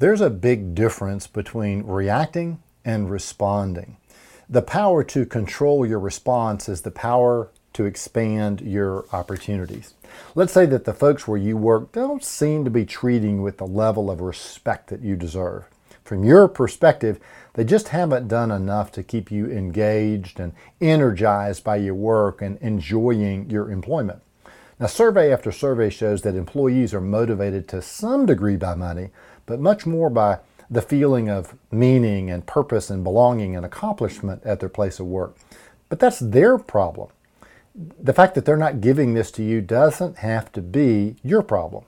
There's a big difference between reacting and responding. The power to control your response is the power to expand your opportunities. Let's say that the folks where you work don't seem to be treating you with the level of respect that you deserve. From your perspective, they just haven't done enough to keep you engaged and energized by your work and enjoying your employment. Now, survey after survey shows that employees are motivated to some degree by money, but much more by the feeling of meaning and purpose and belonging and accomplishment at their place of work. But that's their problem. The fact that they're not giving this to you doesn't have to be your problem.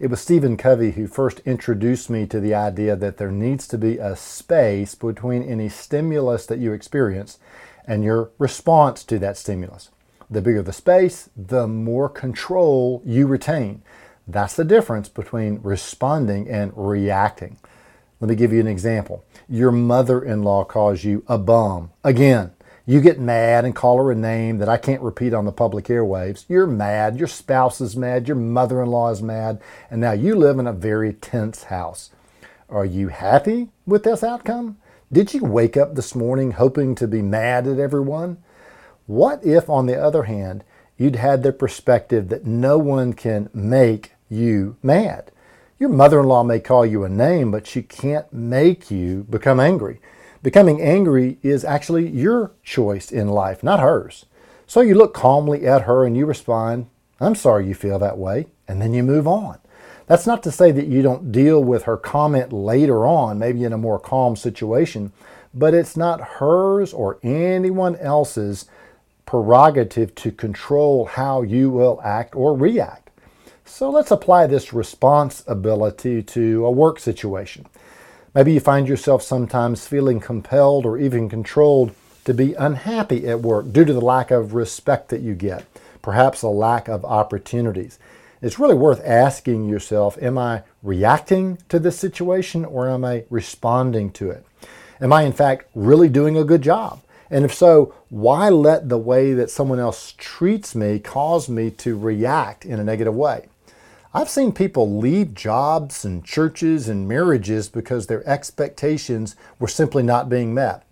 It was Stephen Covey who first introduced me to the idea that there needs to be a space between any stimulus that you experience and your response to that stimulus. The bigger the space, the more control you retain. That's the difference between responding and reacting. Let me give you an example. Your mother in law calls you a bum. Again, you get mad and call her a name that I can't repeat on the public airwaves. You're mad. Your spouse is mad. Your mother in law is mad. And now you live in a very tense house. Are you happy with this outcome? Did you wake up this morning hoping to be mad at everyone? What if, on the other hand, you'd had the perspective that no one can make you mad. Your mother in law may call you a name, but she can't make you become angry. Becoming angry is actually your choice in life, not hers. So you look calmly at her and you respond, I'm sorry you feel that way, and then you move on. That's not to say that you don't deal with her comment later on, maybe in a more calm situation, but it's not hers or anyone else's prerogative to control how you will act or react. So let's apply this responsibility to a work situation. Maybe you find yourself sometimes feeling compelled or even controlled to be unhappy at work due to the lack of respect that you get, perhaps a lack of opportunities. It's really worth asking yourself Am I reacting to this situation or am I responding to it? Am I, in fact, really doing a good job? And if so, why let the way that someone else treats me cause me to react in a negative way? I've seen people leave jobs and churches and marriages because their expectations were simply not being met.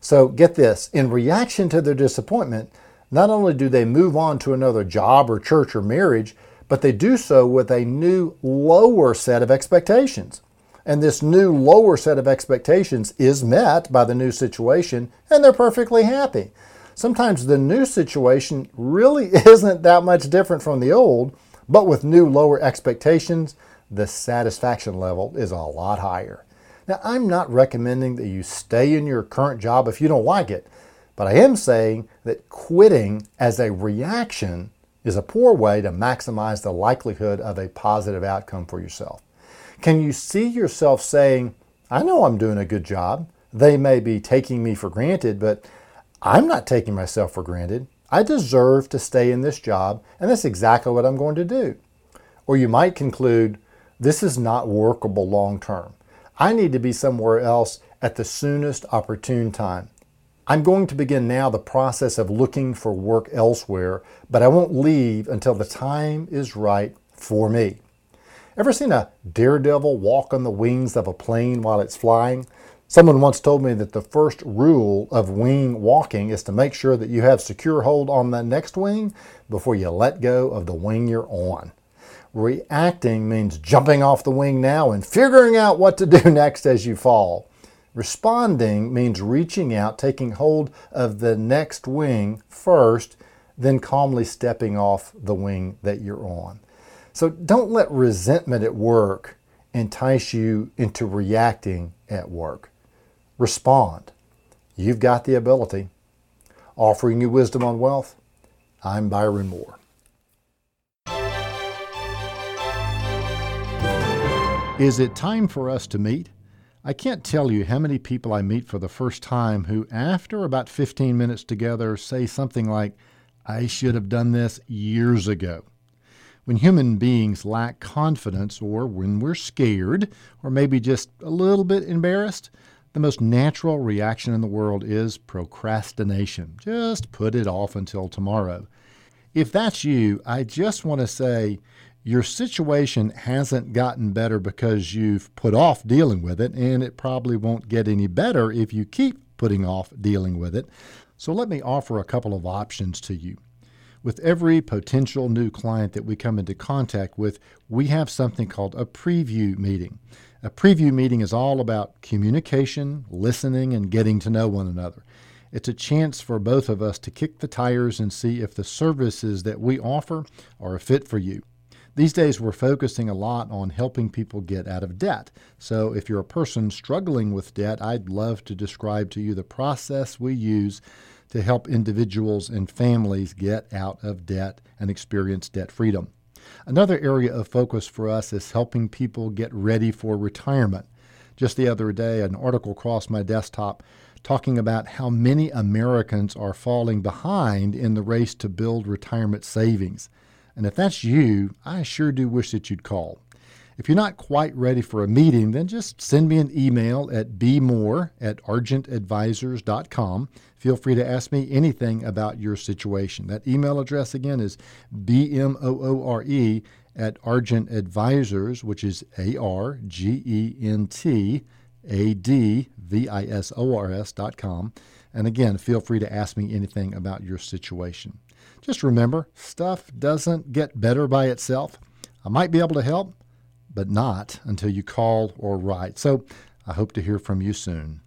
So get this in reaction to their disappointment, not only do they move on to another job or church or marriage, but they do so with a new lower set of expectations. And this new lower set of expectations is met by the new situation, and they're perfectly happy. Sometimes the new situation really isn't that much different from the old but with new lower expectations, the satisfaction level is a lot higher. Now, I'm not recommending that you stay in your current job if you don't like it, but I am saying that quitting as a reaction is a poor way to maximize the likelihood of a positive outcome for yourself. Can you see yourself saying, I know I'm doing a good job. They may be taking me for granted, but I'm not taking myself for granted. I deserve to stay in this job, and that's exactly what I'm going to do. Or you might conclude, this is not workable long term. I need to be somewhere else at the soonest opportune time. I'm going to begin now the process of looking for work elsewhere, but I won't leave until the time is right for me. Ever seen a daredevil walk on the wings of a plane while it's flying? Someone once told me that the first rule of wing walking is to make sure that you have secure hold on the next wing before you let go of the wing you're on. Reacting means jumping off the wing now and figuring out what to do next as you fall. Responding means reaching out, taking hold of the next wing first, then calmly stepping off the wing that you're on. So don't let resentment at work entice you into reacting at work respond. You've got the ability. Offering you wisdom on wealth, I'm Byron Moore. Is it time for us to meet? I can't tell you how many people I meet for the first time who, after about 15 minutes together, say something like, I should have done this years ago. When human beings lack confidence, or when we're scared, or maybe just a little bit embarrassed, the most natural reaction in the world is procrastination. Just put it off until tomorrow. If that's you, I just want to say Your situation hasn't gotten better because you've put off dealing with it, and it probably won't get any better if you keep putting off dealing with it. So let me offer a couple of options to you. With every potential new client that we come into contact with, we have something called a preview meeting. A preview meeting is all about communication, listening, and getting to know one another. It's a chance for both of us to kick the tires and see if the services that we offer are a fit for you. These days, we're focusing a lot on helping people get out of debt. So, if you're a person struggling with debt, I'd love to describe to you the process we use to help individuals and families get out of debt and experience debt freedom. Another area of focus for us is helping people get ready for retirement. Just the other day, an article crossed my desktop talking about how many Americans are falling behind in the race to build retirement savings. And if that's you, I sure do wish that you'd call. If you're not quite ready for a meeting, then just send me an email at bmoore at argentadvisors.com. Feel free to ask me anything about your situation. That email address again is bmoore at Argent Advisors, which is A R G E N T A D V I S O R S dot com. And again, feel free to ask me anything about your situation. Just remember, stuff doesn't get better by itself. I might be able to help, but not until you call or write. So I hope to hear from you soon.